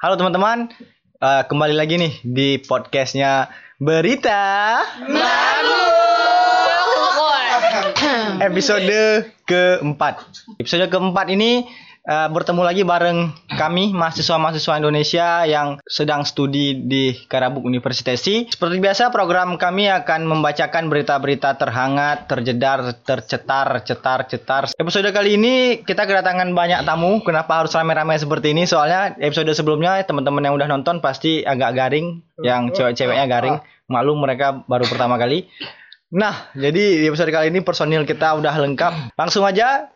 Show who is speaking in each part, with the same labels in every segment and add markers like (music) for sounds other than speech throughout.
Speaker 1: Halo teman-teman, Eh, kembali lagi nih di podcastnya Berita episode keempat. Episode keempat ini eh, bertemu lagi bareng kami mahasiswa-mahasiswa Indonesia yang sedang studi di Karabuk Universitasi. Seperti biasa program kami akan membacakan berita-berita terhangat, terjedar, tercetar, cetar, cetar. Episode kali ini kita kedatangan banyak tamu. Kenapa harus ramai-ramai seperti ini? Soalnya episode sebelumnya teman-teman yang udah nonton pasti agak garing, yang cewek-ceweknya garing. Maklum mereka baru pertama kali. Nah, jadi di episode kali ini personil kita udah lengkap. Langsung aja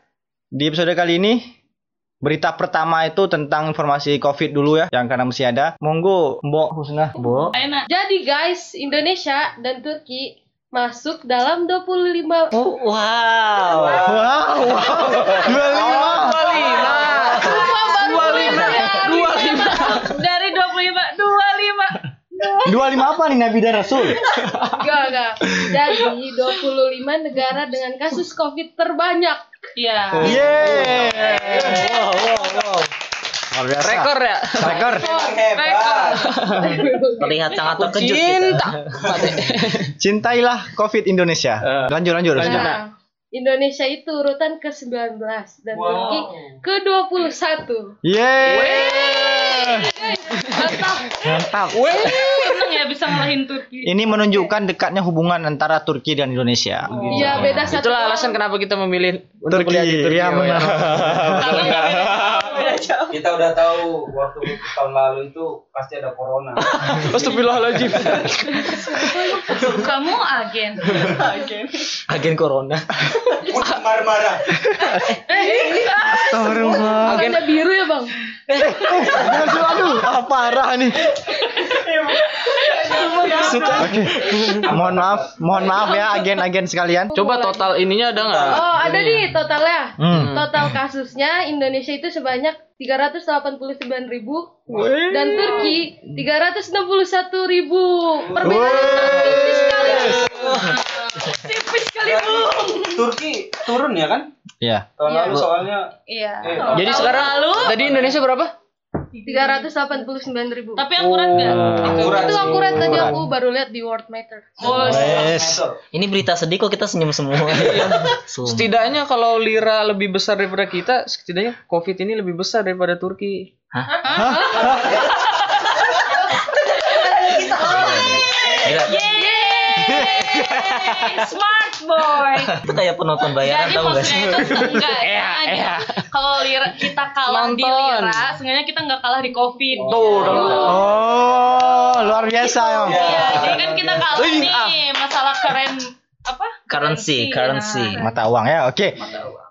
Speaker 1: di episode kali ini berita pertama itu tentang informasi COVID dulu ya, yang karena masih ada. Monggo, Mbok Husna. Mbok.
Speaker 2: Enak. Jadi guys, Indonesia dan Turki masuk dalam 25
Speaker 3: Oh, wow.
Speaker 1: Wow, wow. 25.
Speaker 2: 25 dari 25 25
Speaker 1: 25 apa nih Nabi dan Rasul?
Speaker 2: Enggak, enggak. Jadi 25 negara dengan kasus Covid terbanyak. Iya.
Speaker 1: Yeay. Wow, wow, wow. Luar biasa.
Speaker 3: Rekor ya.
Speaker 1: Rekor.
Speaker 2: Rekor.
Speaker 3: Terlihat sangat terkejut
Speaker 4: Cinta.
Speaker 1: Cintailah COVID Indonesia. Lanjut, lanjut. lanjut.
Speaker 2: Nah, Indonesia itu urutan ke-19 dan Turki ke-21.
Speaker 1: Yeay.
Speaker 2: Mantap.
Speaker 1: Mantap.
Speaker 2: Seneng ya bisa ngalahin Turki.
Speaker 1: Ini menunjukkan dekatnya hubungan antara Turki dan Indonesia.
Speaker 2: Iya, beda satu.
Speaker 4: Itulah alasan kenapa kita memilih untuk
Speaker 1: Turki,
Speaker 4: kuliah di Turki.
Speaker 1: iya
Speaker 4: Oh,
Speaker 1: benar.
Speaker 5: Kita udah tahu waktu tahun lalu itu pasti ada corona.
Speaker 4: Astagfirullahaladzim.
Speaker 2: Kamu agen. Agen.
Speaker 4: Agen corona.
Speaker 5: Udah marah-marah.
Speaker 1: Astagfirullah.
Speaker 2: Warna biru ya, Bang?
Speaker 1: Aduh, aduh, ah, parah nih. Oke. Mohon maaf, mohon maaf ya agen-agen sekalian.
Speaker 4: Coba total ininya ada nggak?
Speaker 2: Oh, ada nih totalnya.
Speaker 1: Hmm.
Speaker 2: Total kasusnya Indonesia itu sebanyak 389 ribu dan Turki 361 ribu. Perbedaannya tipis sekali. Tipis sekali, Bu.
Speaker 5: Turki turun ya kan?
Speaker 1: Iya.
Speaker 5: Tahun
Speaker 2: Iya.
Speaker 5: lalu soalnya
Speaker 2: Iya.
Speaker 5: Eh,
Speaker 4: Jadi
Speaker 2: Tahun
Speaker 4: sekarang
Speaker 2: lalu
Speaker 4: tadi Indonesia berapa?
Speaker 2: 389 ribu.
Speaker 6: Tapi akurat nggak?
Speaker 5: akurat
Speaker 2: itu
Speaker 5: sih.
Speaker 2: akurat tadi aku baru lihat di World Matter.
Speaker 1: Yes.
Speaker 5: Meter.
Speaker 3: Ini berita sedih kok kita senyum semua. (laughs) Sumpah.
Speaker 4: Setidaknya kalau lira lebih besar daripada kita, setidaknya COVID ini lebih besar daripada Turki.
Speaker 3: Gila, (laughs)
Speaker 6: Smart boy. (laughs)
Speaker 3: itu kayak penonton bayaran
Speaker 6: Jadi
Speaker 3: tahu gak sih?
Speaker 6: maksudnya itu enggak (laughs)
Speaker 4: Iya,
Speaker 6: ya.
Speaker 4: iya.
Speaker 6: Kalau lira kita kalah di lira, sebenarnya kita nggak kalah di covid.
Speaker 4: Tuh, dong.
Speaker 1: Oh, luar biasa emang.
Speaker 6: Iya, jadi kan kita kalah
Speaker 4: Ih,
Speaker 6: nih
Speaker 4: ah.
Speaker 6: masalah keren apa?
Speaker 3: Currency, currency.
Speaker 6: Nah.
Speaker 1: Mata uang ya, oke.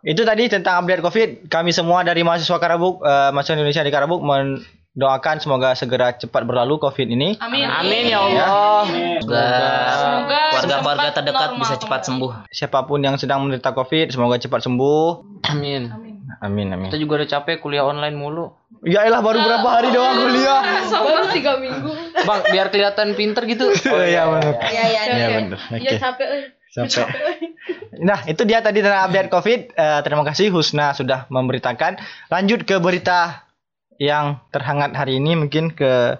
Speaker 1: Itu tadi tentang update COVID. Kami semua dari mahasiswa Karabuk, eh, mahasiswa Indonesia di Karabuk mendoakan semoga segera cepat berlalu COVID ini.
Speaker 6: Amin.
Speaker 4: Amin ya Allah.
Speaker 3: Semoga
Speaker 6: Semoga
Speaker 3: keluarga-keluarga terdekat
Speaker 6: normal
Speaker 3: bisa cepat sembuh.
Speaker 1: Siapa pun yang sedang menderita COVID, semoga cepat sembuh.
Speaker 4: Amin.
Speaker 1: Amin, amin.
Speaker 4: Kita juga udah capek kuliah online mulu.
Speaker 1: Ya elah baru berapa hari doang kuliah. (laughs)
Speaker 2: Baru 3 minggu.
Speaker 4: Bang, biar kelihatan pinter gitu. (laughs)
Speaker 1: Oh iya benar.
Speaker 2: Iya, iya,
Speaker 1: Iya
Speaker 2: iya.
Speaker 1: benar.
Speaker 2: Iya,
Speaker 1: Oke.
Speaker 2: capek. eh.
Speaker 1: Sampai. Nah, itu dia tadi tentang update COVID. Eh, terima kasih Husna sudah memberitakan. Lanjut ke berita yang terhangat hari ini mungkin ke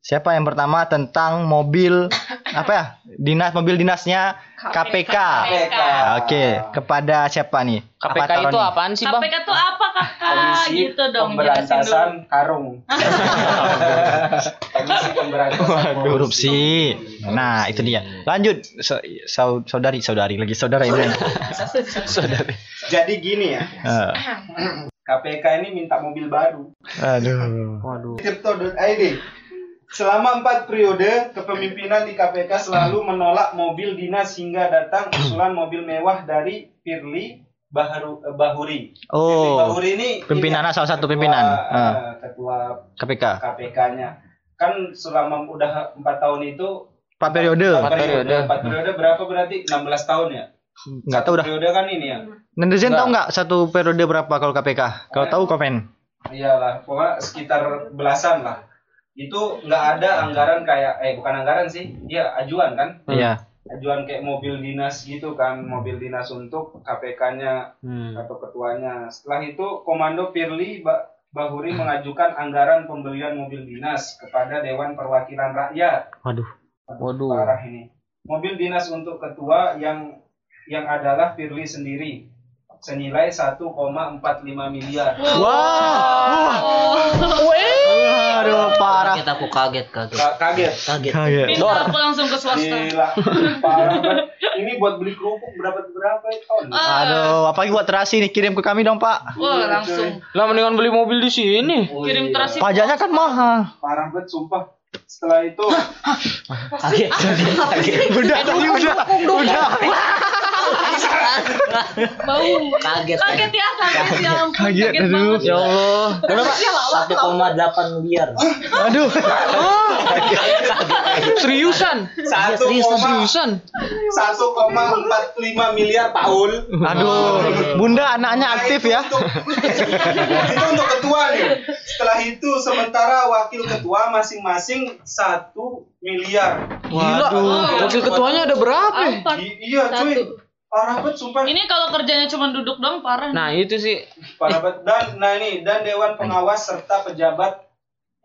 Speaker 1: siapa yang pertama tentang mobil (coughs) apa ya? Dinas mobil dinasnya KPK.
Speaker 5: KPK.
Speaker 1: Oke, kepada siapa nih?
Speaker 4: KPK
Speaker 1: Avatar
Speaker 4: itu apaan sih, Bang?
Speaker 6: KPK tuh apa kakak?
Speaker 5: Komisi (laughs)
Speaker 6: gitu dong.
Speaker 5: pemberantasan karung. (laughs) Komisi pemberantasan
Speaker 1: Korupsi. Nah, itu dia. Lanjut So- sau- saudari saudari lagi saudara ini. (laughs) saudari.
Speaker 5: Jadi gini ya,
Speaker 1: Eh, (clears throat)
Speaker 5: KPK ini minta mobil baru.
Speaker 1: aduh.
Speaker 4: Waduh.
Speaker 5: Tirto.id Selama empat periode kepemimpinan di KPK selalu menolak mobil dinas hingga datang usulan mobil mewah dari Firly Baharu, eh, Bahuri. Firly
Speaker 1: Oh,
Speaker 5: Bahuri ini
Speaker 1: pimpinannya
Speaker 5: ini
Speaker 1: salah satu
Speaker 5: ketua,
Speaker 1: pimpinan.
Speaker 5: eh,
Speaker 1: Ah.
Speaker 5: ketua
Speaker 1: KPK.
Speaker 5: KPK-nya. Kan selama udah empat tahun itu
Speaker 1: Empat periode.
Speaker 4: Empat periode.
Speaker 5: Empat periode berapa berarti? 16 tahun ya?
Speaker 1: Nggak tahu dah.
Speaker 5: Periode kan ini ya?
Speaker 1: Netizen tahu nggak satu periode berapa kalau KPK? Kalau tahu komen.
Speaker 5: Iyalah, pokoknya sekitar belasan lah. Itu nggak ada anggaran kayak, eh bukan anggaran sih, dia ajuan kan?
Speaker 1: Iya.
Speaker 5: Ajuan kayak mobil dinas gitu kan, mobil dinas untuk KPK-nya
Speaker 4: Hmm.
Speaker 5: atau ketuanya. Setelah itu Komando Firly Ba- Bahuri mengajukan anggaran pembelian mobil dinas kepada Dewan Perwakilan Rakyat.
Speaker 1: Waduh.
Speaker 4: Waduh.
Speaker 5: Parah ini. Mobil dinas untuk ketua yang yang adalah Firly sendiri senilai 1,45 miliar.
Speaker 1: Wah. Aduh, parah.
Speaker 3: Kaget aku kaget kaget.
Speaker 5: Ka- Kaget.
Speaker 3: Kaget.
Speaker 1: Kaget.
Speaker 6: Pindah aku langsung ke swasta.
Speaker 5: Gila. Parah banget. Ini buat beli kerupuk berapa berapa ya, ton?
Speaker 6: Ah,
Speaker 1: Aduh, apalagi buat terasi nih kirim ke kami dong, Pak.
Speaker 6: Wah, langsung
Speaker 4: Lah mendingan beli mobil di sini.
Speaker 5: Oh,
Speaker 6: kirim
Speaker 5: iya.
Speaker 6: terasi.
Speaker 1: Pajaknya kan mahal.
Speaker 5: Parah banget sumpah. Setelah itu
Speaker 3: Kaget. Kaget.
Speaker 1: Udah, tadi udah. Udah.
Speaker 6: Mau.
Speaker 3: Kaget.
Speaker 6: Kaget ya, kaget ya.
Speaker 1: Kaget,
Speaker 6: Kaget
Speaker 1: aduh.
Speaker 4: Ya Allah.
Speaker 3: Berapa? 1,8 miliar.
Speaker 1: Aduh.
Speaker 4: Seriusan?
Speaker 5: satu
Speaker 3: seriusan,
Speaker 5: koma satu koma empat lima miliar Paul.
Speaker 1: Aduh. Bunda anaknya aktif ya.
Speaker 5: Itu untuk ketua nih. Setelah itu sementara wakil ketua masing-masing satu miliar.
Speaker 4: Gila.
Speaker 1: Waduh.
Speaker 4: Wakil ketuanya ada berapa?
Speaker 6: Empat.
Speaker 5: I- iya cuy.
Speaker 6: Satu.
Speaker 5: Parah banget sumpah.
Speaker 6: Ini kalau kerjanya cuma duduk doang parah.
Speaker 4: Nah itu sih
Speaker 5: Parah banget. Dan nah ini dan dewan pengawas serta pejabat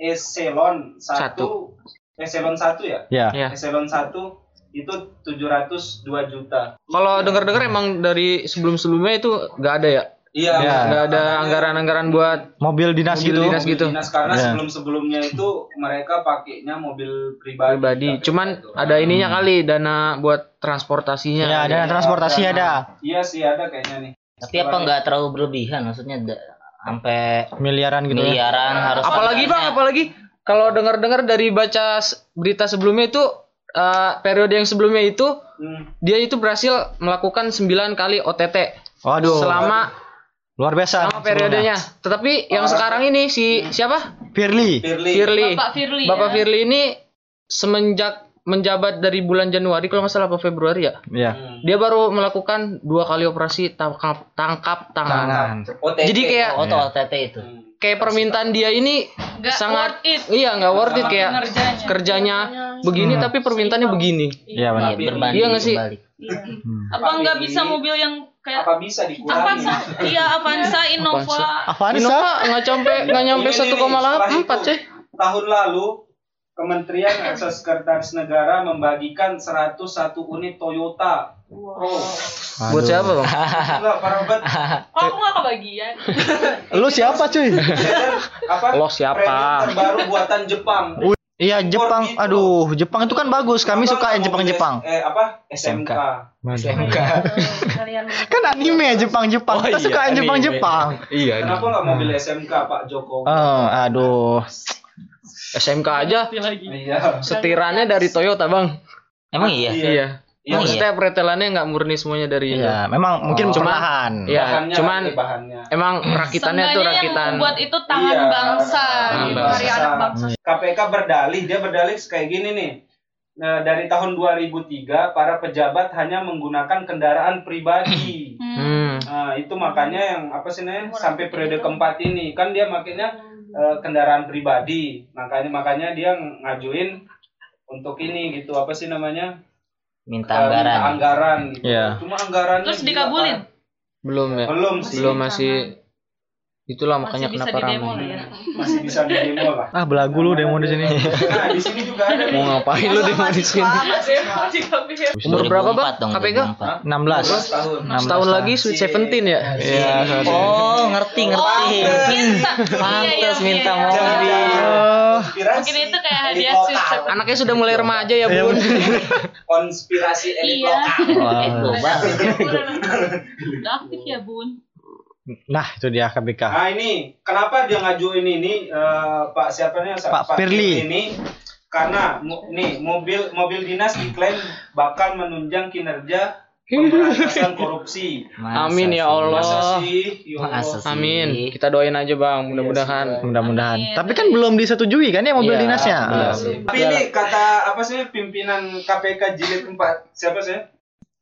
Speaker 5: eselon satu eselon satu ya?
Speaker 1: Ya.
Speaker 4: ya.
Speaker 5: Eselon satu itu 702 juta.
Speaker 4: Kalau dengar-dengar emang dari sebelum-sebelumnya itu nggak ada ya?
Speaker 5: Iya.
Speaker 1: Ya.
Speaker 4: Nggak ada anggaran-anggaran buat
Speaker 1: Mobil dinas
Speaker 4: Mobil
Speaker 1: gitu.
Speaker 4: dinas. gitu.
Speaker 5: Dinas karena
Speaker 1: Ya.
Speaker 5: sebelum-sebelumnya itu mereka pakainya mobil pribadi.
Speaker 4: pribadi. Cuman
Speaker 5: itu.
Speaker 4: ada ininya kali dana buat transportasinya.
Speaker 1: Ya, dana transportasi ada.
Speaker 5: Iya sih ada kayaknya nih.
Speaker 3: Tapi apa nggak terlalu berlebihan? Maksudnya sampai
Speaker 1: Miliaran gitu ya.
Speaker 3: miliaran harus.
Speaker 4: Apalagi bang, apalagi kalau dengar-dengar dari baca berita sebelumnya itu eh, periode yang sebelumnya itu
Speaker 5: Hmm.
Speaker 4: dia itu berhasil melakukan 9 kali OTT
Speaker 1: Waduh.
Speaker 4: selama
Speaker 1: Luar biasa.
Speaker 4: selama periodenya. Tetapi yang sekarang ini si siapa?
Speaker 1: Firly.
Speaker 5: Firly.
Speaker 4: Firly.
Speaker 6: Bapak Firly.
Speaker 4: Bapak
Speaker 6: ya.
Speaker 4: Firly ini semenjak menjabat dari bulan Januari kalau nggak salah apa Februari ya.
Speaker 1: Ya.
Speaker 5: Hmm.
Speaker 4: Dia baru melakukan dua kali operasi tangkap tangkap tangan.
Speaker 1: Tangan.
Speaker 5: OTT.
Speaker 4: Jadi kayak
Speaker 3: Oh, tuh OTT itu.
Speaker 5: Hmm.
Speaker 4: kayak permintaan dia ini
Speaker 6: Nggak
Speaker 4: sangat
Speaker 6: worth it.
Speaker 4: iya nggak worth it kayak
Speaker 6: Kinerjanya.
Speaker 4: kerjanya begini tapi permintaannya begini.
Speaker 1: Iya
Speaker 3: Iya,
Speaker 1: benar.
Speaker 3: berbanding
Speaker 4: Iya nggak sih?
Speaker 3: kebalik.
Speaker 1: Hmm.
Speaker 6: Apa nggak bisa mobil yang kayak
Speaker 5: Apa bisa dikurangi?
Speaker 6: Avanza? Iya, Avanza, Innova.
Speaker 1: Avanza.
Speaker 4: Innova nggak sampai nggak nyampe
Speaker 5: Ini, ini,
Speaker 4: 1,4
Speaker 5: setelah
Speaker 4: cuy.
Speaker 5: itu, Tahun lalu Kementerian Akses Sekretaris Negara membagikan 101 unit Toyota Pro.
Speaker 4: Buat siapa bang?
Speaker 5: Gila parah banget. (laughs)
Speaker 6: Kok aku nggak kebagian?
Speaker 1: Lu siapa cuy?
Speaker 5: Apa?
Speaker 4: Lo siapa?
Speaker 5: Premium terbaru buatan Jepang.
Speaker 1: Iya Jepang. Aduh, Jepang itu kan bagus. Kami suka yang Jepang Jepang.
Speaker 5: Eh apa? SMK.
Speaker 3: SMK. (laughs)
Speaker 6: Kalian (laughs)
Speaker 1: Kan anime Jepang Jepang. Kita suka yang Jepang Jepang.
Speaker 4: Iya.
Speaker 5: Kenapa nggak mobil SMK Pak Jokowi?
Speaker 1: Oh, aduh.
Speaker 4: SMK aja.
Speaker 5: Iya.
Speaker 4: setirannya dari Toyota bang.
Speaker 3: Emang iya.
Speaker 4: Iya.
Speaker 5: Iya.
Speaker 4: Maksudnya pretelannya nggak murni semuanya dari itu.
Speaker 1: Iya, memang mungkin
Speaker 5: Oh.
Speaker 1: perlahan.
Speaker 4: Iya,
Speaker 5: Bahannya,
Speaker 4: cuman
Speaker 5: nanti bahannya.
Speaker 4: emang rakitannya tuh
Speaker 6: Seenggaknya yang
Speaker 4: rakitan.
Speaker 6: membuat itu tangan
Speaker 5: Iya.
Speaker 6: bangsa,
Speaker 4: Tangan
Speaker 6: gitu.
Speaker 4: bangsa.
Speaker 6: Anak bangsa.
Speaker 5: KPK berdalih, dia berdalih kayak gini nih. Nah, dari tahun 2003 para pejabat hanya menggunakan kendaraan pribadi.
Speaker 6: Hmm.
Speaker 4: Hmm.
Speaker 5: Nah, itu makanya yang apa sih namanya sampai periode keempat ini kan dia makanya eh, kendaraan pribadi. Makanya makanya dia ngajuin untuk ini gitu apa sih namanya?
Speaker 3: Minta
Speaker 5: Eh, minta
Speaker 3: anggaran.
Speaker 5: anggaran gitu.
Speaker 1: Iya.
Speaker 5: Cuma anggarannya
Speaker 6: Terus dikabulin?
Speaker 5: Pak.
Speaker 4: Belum ya.
Speaker 5: Belum sih.
Speaker 4: Belum masih itulah makanya
Speaker 6: Masih bisa
Speaker 4: kenapa ramai.
Speaker 6: ya.
Speaker 5: Masih bisa di demo lah.
Speaker 1: Ah, belagu lu demo di sini. (laughs)
Speaker 5: Nah, di sini juga ada.
Speaker 4: Mau ngapain lu demo di sini?
Speaker 6: KPK.
Speaker 4: Umur berapa, Bang?
Speaker 3: 2004 dong,
Speaker 4: KPK?
Speaker 3: 2004.
Speaker 1: 16.
Speaker 5: 12 tahun.
Speaker 1: 16
Speaker 4: Setahun lagi Sweet Seventeen ya?
Speaker 1: Iya,
Speaker 3: Oh, ngerti ngerti.
Speaker 6: Iya,
Speaker 3: Pantes
Speaker 6: iya,
Speaker 3: minta
Speaker 6: iya.
Speaker 3: mobil.
Speaker 5: Konspirasi
Speaker 6: Mungkin itu kayak hadiah seventeen.
Speaker 4: Anaknya sudah mulai remaja ya bun. (laughs)
Speaker 5: Konspirasi elit
Speaker 6: Iya.
Speaker 5: lokal.
Speaker 6: Udah aktif ya, Bun.
Speaker 1: Nah, itu dia KPK.
Speaker 5: Nah ini kenapa dia ngajuin ini eh, Pak siapa nih
Speaker 1: Pak Firly.
Speaker 5: ini karena nih mobil mobil dinas diklaim bakal menunjang kinerja pemberantasan korupsi.
Speaker 3: Masa
Speaker 4: Amin ya? Allah.
Speaker 5: Masa sih? Ya Allah.
Speaker 3: Masa sih?
Speaker 4: Amin. Kita doain aja bang, mudah-mudahan.
Speaker 1: Mudah-mudahan.
Speaker 6: Amin.
Speaker 1: Tapi kan belum disetujui kan ya mobil
Speaker 4: Iya,
Speaker 1: dinasnya.
Speaker 4: belum.
Speaker 5: Tapi ini kata apa sih pimpinan KPK jilid 4 siapa sih?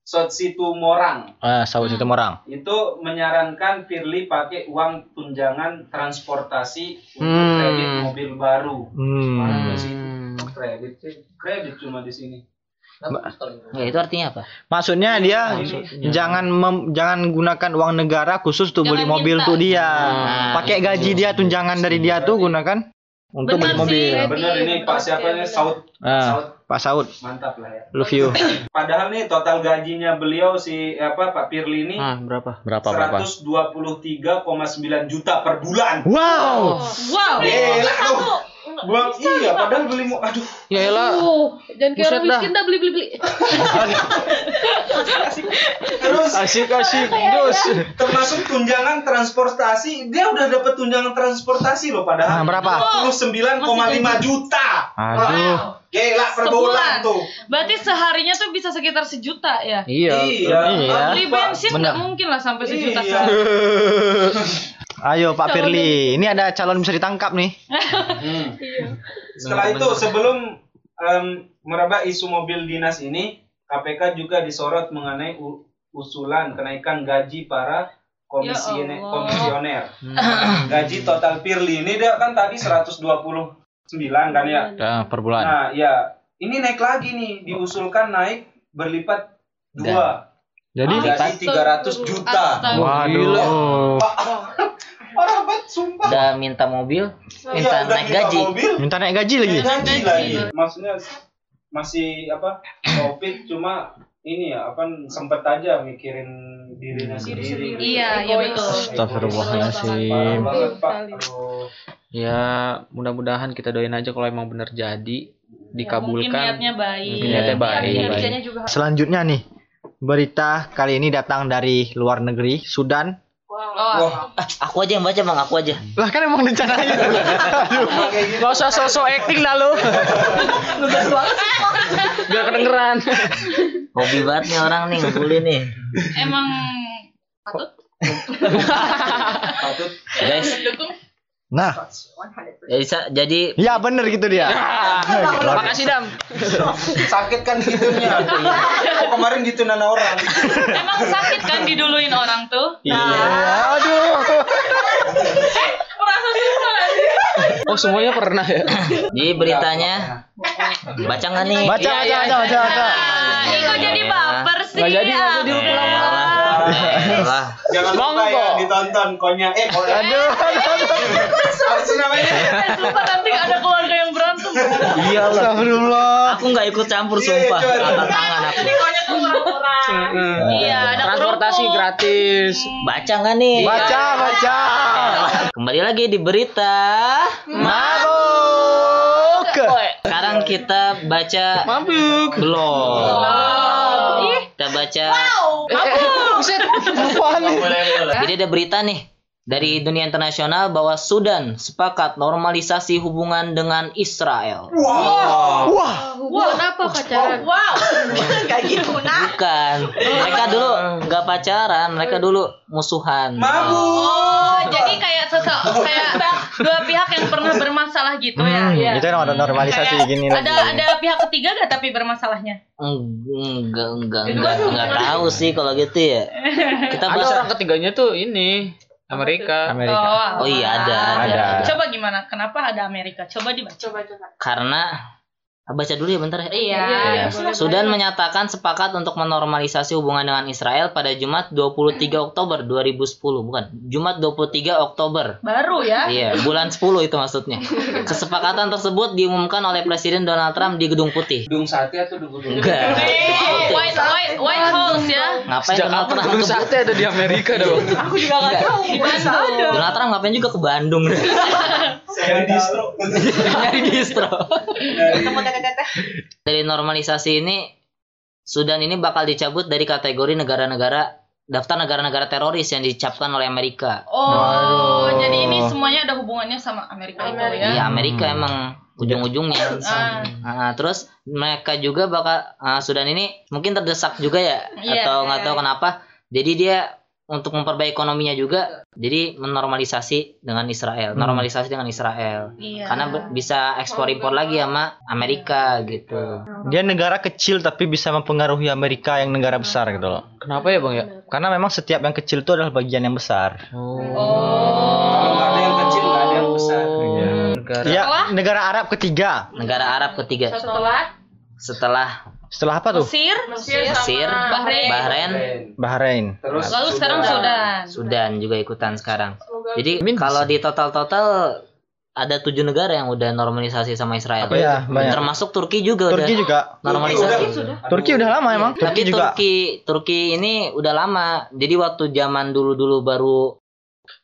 Speaker 5: Sotsitu Morang
Speaker 1: Ah, saud itu orang.
Speaker 5: itu menyarankan Firly pakai uang tunjangan transportasi untuk
Speaker 4: Hmm.
Speaker 5: kredit mobil baru.
Speaker 1: Hmm.
Speaker 5: Mana sih? Kredit sih, kredit cuma di sini.
Speaker 3: Ya itu artinya apa?
Speaker 1: Maksudnya dia jangan mem- jangan gunakan uang negara khusus untuk beli
Speaker 6: Jangan
Speaker 1: mobil
Speaker 6: minta.
Speaker 1: tuh dia.
Speaker 3: Ah.
Speaker 1: Pakai gaji dia tunjangan dari dia tuh gunakan untuk beli
Speaker 6: Benar
Speaker 1: mobil.
Speaker 6: sih.
Speaker 5: Bener ini Pak siapa nih Saud.
Speaker 1: Ah,
Speaker 5: Saud
Speaker 1: Pak Saud,
Speaker 5: mantap lah ya.
Speaker 1: love you. (coughs)
Speaker 5: Padahal nih total gajinya beliau si apa Pak Pirli ini
Speaker 4: Ah, berapa?
Speaker 1: Berapa berapa?
Speaker 5: 123,9 juta per bulan.
Speaker 1: Wow.
Speaker 6: Wow.
Speaker 5: Gila Buang iya padahal beli mo aduh
Speaker 4: Ya elah.
Speaker 2: Jangan kayak orang miskin dah beli beli beli.
Speaker 5: terus
Speaker 4: Asik asik. Terus.
Speaker 5: termasuk tunjangan transportasi dia udah dapat tunjangan transportasi loh
Speaker 1: Ah,
Speaker 5: padahal
Speaker 1: berapa?
Speaker 5: 29,5 juta.
Speaker 1: Aduh.
Speaker 5: Gila per
Speaker 6: Sebulan.
Speaker 5: bulan tuh.
Speaker 6: Berarti seharinya tuh bisa sekitar sejuta ya?
Speaker 4: Iya.
Speaker 5: Iya.
Speaker 1: Iya.
Speaker 6: Beli bensin nggak mungkin lah sampai sejuta
Speaker 5: Iya. (laughs)
Speaker 1: Ayo Pak Firly, ini ada calon bisa ditangkap nih.
Speaker 5: Hmm. (laughs) Setelah itu sebelum em, meraba isu mobil dinas ini, KPK juga disorot mengenai usulan kenaikan gaji para komisioner.
Speaker 6: Ya
Speaker 5: komisioner. Gaji total Pirli ini dia kan tadi 129 kan ya.
Speaker 1: Ya, per bulan.
Speaker 5: Nah, ya ini naik lagi nih, diusulkan naik berlipat dua.
Speaker 1: Jadi
Speaker 5: Jadi 300 juta.
Speaker 6: Astaga.
Speaker 1: Waduh.
Speaker 5: Parah banget, sumpah.
Speaker 3: Udah minta mobil, minta
Speaker 5: Ya,
Speaker 3: naik
Speaker 5: minta
Speaker 3: gaji.
Speaker 5: Mobil,
Speaker 1: minta naik gaji lagi.
Speaker 5: gaji lagi. Maksudnya masih apa? Covid cuma ini ya apa sempet aja mikirin dirinya sendiri.
Speaker 6: Iya, iya betul.
Speaker 1: Astagfirullahaladzim.
Speaker 4: Ya, mudah-mudahan kita doain aja kalau emang bener jadi
Speaker 6: Mungkin
Speaker 4: dikabulkan.
Speaker 6: niatnya baik.
Speaker 4: Mungkin niatnya
Speaker 6: Iya,
Speaker 4: baik.
Speaker 6: kinerjanya juga
Speaker 1: Selanjutnya nih, berita kali ini datang dari luar negeri, Sudan.
Speaker 6: Oh,
Speaker 5: Wah,
Speaker 3: Aku aja yang baca bang, aku aja.
Speaker 1: Lah kan emang rencananya.
Speaker 4: Gak usah sosok acting dah lu. Biar kedengeran.
Speaker 3: Hobi banget nih orang nih ngumpulin nih.
Speaker 6: emang patut (laughs)
Speaker 5: patut
Speaker 3: Guys,
Speaker 6: dukung.
Speaker 1: Nah,
Speaker 3: jadi sa- jadi
Speaker 1: ya bener gitu dia. (laughs)
Speaker 4: Makasih Dam. (laughs)
Speaker 5: sakit kan gitunya. Oh, kemarin gitu nana orang.
Speaker 6: Emang sakit kan diduluin orang tuh?
Speaker 1: Iya. Aduh.
Speaker 6: Merasa susah sih.
Speaker 4: Oh semuanya pernah ya.
Speaker 3: jadi beritanya baca nggak nih?
Speaker 1: Baca,
Speaker 4: Iya,
Speaker 1: baca,
Speaker 4: iya,
Speaker 1: baca, baca, baca.
Speaker 6: Ah, Iko jadi baper sih.
Speaker 4: Nggak jadi, nggak jadi,
Speaker 3: lah.
Speaker 5: Jangan lupa ya ditonton konya. Eh, konya.
Speaker 1: Aduh.
Speaker 5: Apa sih namanya?
Speaker 6: Sumpah nanti ada keluarga yang berantem.
Speaker 3: Iya lah.
Speaker 1: Astagfirullah.
Speaker 3: Aku nggak ikut campur
Speaker 5: Iya,
Speaker 3: sumpah.
Speaker 5: iya,
Speaker 3: Angkat tangan aku.
Speaker 6: Tuh orang-orang. Iya, ada
Speaker 4: Transportasi
Speaker 6: kerupuk.
Speaker 4: gratis.
Speaker 3: Baca nggak nih?
Speaker 1: Baca, baca.
Speaker 3: Kembali lagi di berita.
Speaker 1: Mabuk.
Speaker 3: Sekarang kita baca
Speaker 4: Mabuk.
Speaker 3: belum.
Speaker 6: Oh. Ih,
Speaker 3: Kita baca. (laughs)
Speaker 4: Buset.
Speaker 1: Apaan nih?
Speaker 3: Jadi ada berita nih dari dunia internasional bahwa Sudan sepakat normalisasi hubungan dengan Israel.
Speaker 1: Wah.
Speaker 2: Hubungan apa pacaran?
Speaker 6: wow. (laughs)
Speaker 3: Bukan. Mereka dulu nggak pacaran, mereka dulu musuhan.
Speaker 5: Mabuk.
Speaker 6: Oh, jadi kayak sesok kayak dua pihak yang pernah bermasalah gitu ya.
Speaker 1: Hmm,
Speaker 6: Iya.
Speaker 1: itu yang ada normalisasi
Speaker 6: Kayak
Speaker 1: gini
Speaker 6: ada
Speaker 1: lagi.
Speaker 6: ada pihak ketiga gak tapi bermasalahnya?
Speaker 3: Enggak, enggak, enggak, enggak tahu sih kalau gitu ya. (laughs) Kita
Speaker 4: Ada
Speaker 3: bahas.
Speaker 4: orang ketiganya tuh ini Amerika.
Speaker 1: Amerika.
Speaker 6: Oh,
Speaker 3: Oh iya ada, ada.
Speaker 1: Ada.
Speaker 6: Coba gimana? Kenapa ada Amerika? Coba dibaca. Coba coba.
Speaker 3: Karena Ah, baca dulu ya bentar ya.
Speaker 6: Iya.
Speaker 1: Iya.
Speaker 6: boleh,
Speaker 3: Sudan menyatakan sepakat untuk menormalisasi hubungan dengan Israel pada Jumat 23 (laughs) Oktober 2010, bukan. Jumat 23 Oktober.
Speaker 6: baru ya.
Speaker 3: Iya, bulan 10 itu maksudnya. (laughs) Kesepakatan tersebut diumumkan oleh Presiden Donald Trump di Gedung Putih.
Speaker 5: Gedung sate atau gedung
Speaker 3: Enggak.
Speaker 6: White White White House ya.
Speaker 3: Ngapain
Speaker 4: Sejak
Speaker 3: Donald Trump ke
Speaker 4: ada di Amerika dong? (laughs)
Speaker 6: Di Bandung.
Speaker 3: Donald Trump ngapain juga ke Bandung
Speaker 5: Saya distro.
Speaker 3: nyari distro. Dari normalisasi ini Sudan ini bakal dicabut dari kategori negara-negara daftar negara-negara teroris yang dicapkan oleh Amerika.
Speaker 6: Oh, jadi ini semuanya ada hubungannya sama Amerika itu ya.
Speaker 3: Iya, Amerika emang ujung-ujungnya.
Speaker 6: Ah.
Speaker 3: Nah, terus mereka juga bakal ah, Sudan ini mungkin terdesak juga ya
Speaker 6: Iya.
Speaker 3: atau nggak tahu kenapa. Jadi dia untuk memperbaiki ekonominya juga jadi menormalisasi dengan Israel, normalisasi dengan Israel.
Speaker 6: Iya.
Speaker 3: Karena bisa ekspor impor lagi sama Amerika gitu.
Speaker 1: Dia negara kecil tapi bisa mempengaruhi Amerika yang negara besar gitu loh.
Speaker 4: Kenapa ya bang ya?
Speaker 1: Karena memang setiap yang kecil itu adalah bagian yang besar.
Speaker 4: Oh.
Speaker 5: Kalau nggak ada yang kecil, nggak ada yang besar.
Speaker 4: Negara.
Speaker 1: Ya, negara Arab ketiga.
Speaker 3: Negara Arab ketiga
Speaker 6: Setelah
Speaker 3: setelah
Speaker 1: Setelah apa tuh?
Speaker 6: Mesir,
Speaker 2: Mesir
Speaker 3: Mesir,
Speaker 2: sama
Speaker 6: Bahrain.
Speaker 3: Bahrain,
Speaker 1: Bahrain.
Speaker 5: Terus
Speaker 6: lalu sekarang Sudan.
Speaker 3: Sudan juga ikutan sekarang.
Speaker 2: Semoga
Speaker 3: Jadi kalau di total-total ada tujuh negara yang udah normalisasi sama Israel.
Speaker 1: Iya, banyak.
Speaker 3: Termasuk Turki juga
Speaker 1: Turki
Speaker 3: udah
Speaker 1: juga.
Speaker 3: normalisasi.
Speaker 1: Turki udah lama emang.
Speaker 3: Tapi
Speaker 1: Turki juga.
Speaker 3: Turki Turki ini udah lama. Jadi waktu zaman dulu-dulu baru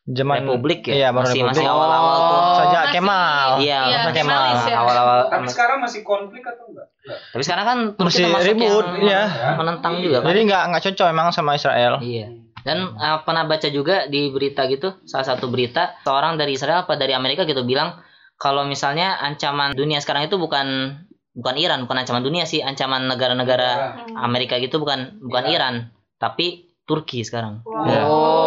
Speaker 1: Zaman
Speaker 3: Republik ya,
Speaker 1: Iya, baru
Speaker 3: masih
Speaker 1: Republik.
Speaker 3: masih awal-awal tuh.
Speaker 1: Saja
Speaker 6: Masih-
Speaker 1: Kemal.
Speaker 3: Iya,
Speaker 6: Iya,
Speaker 1: Masa Kemal.
Speaker 6: Ya.
Speaker 3: Awal-awal.
Speaker 5: Tapi sekarang masih konflik atau enggak?
Speaker 3: Tapi sekarang kan Turki
Speaker 1: Masih ribut,
Speaker 3: yang
Speaker 1: iya.
Speaker 3: menentang juga kan.
Speaker 1: Jadi nggak nggak cocok emang sama Israel.
Speaker 3: Iya. Dan uh, pernah baca juga di berita gitu, salah satu berita seorang dari Israel apa dari Amerika gitu bilang kalau misalnya ancaman dunia sekarang itu bukan bukan Iran, bukan ancaman dunia sih, ancaman negara-negara Amerika gitu bukan bukan Iran, tapi Turki sekarang.
Speaker 1: Ya.
Speaker 4: Oh.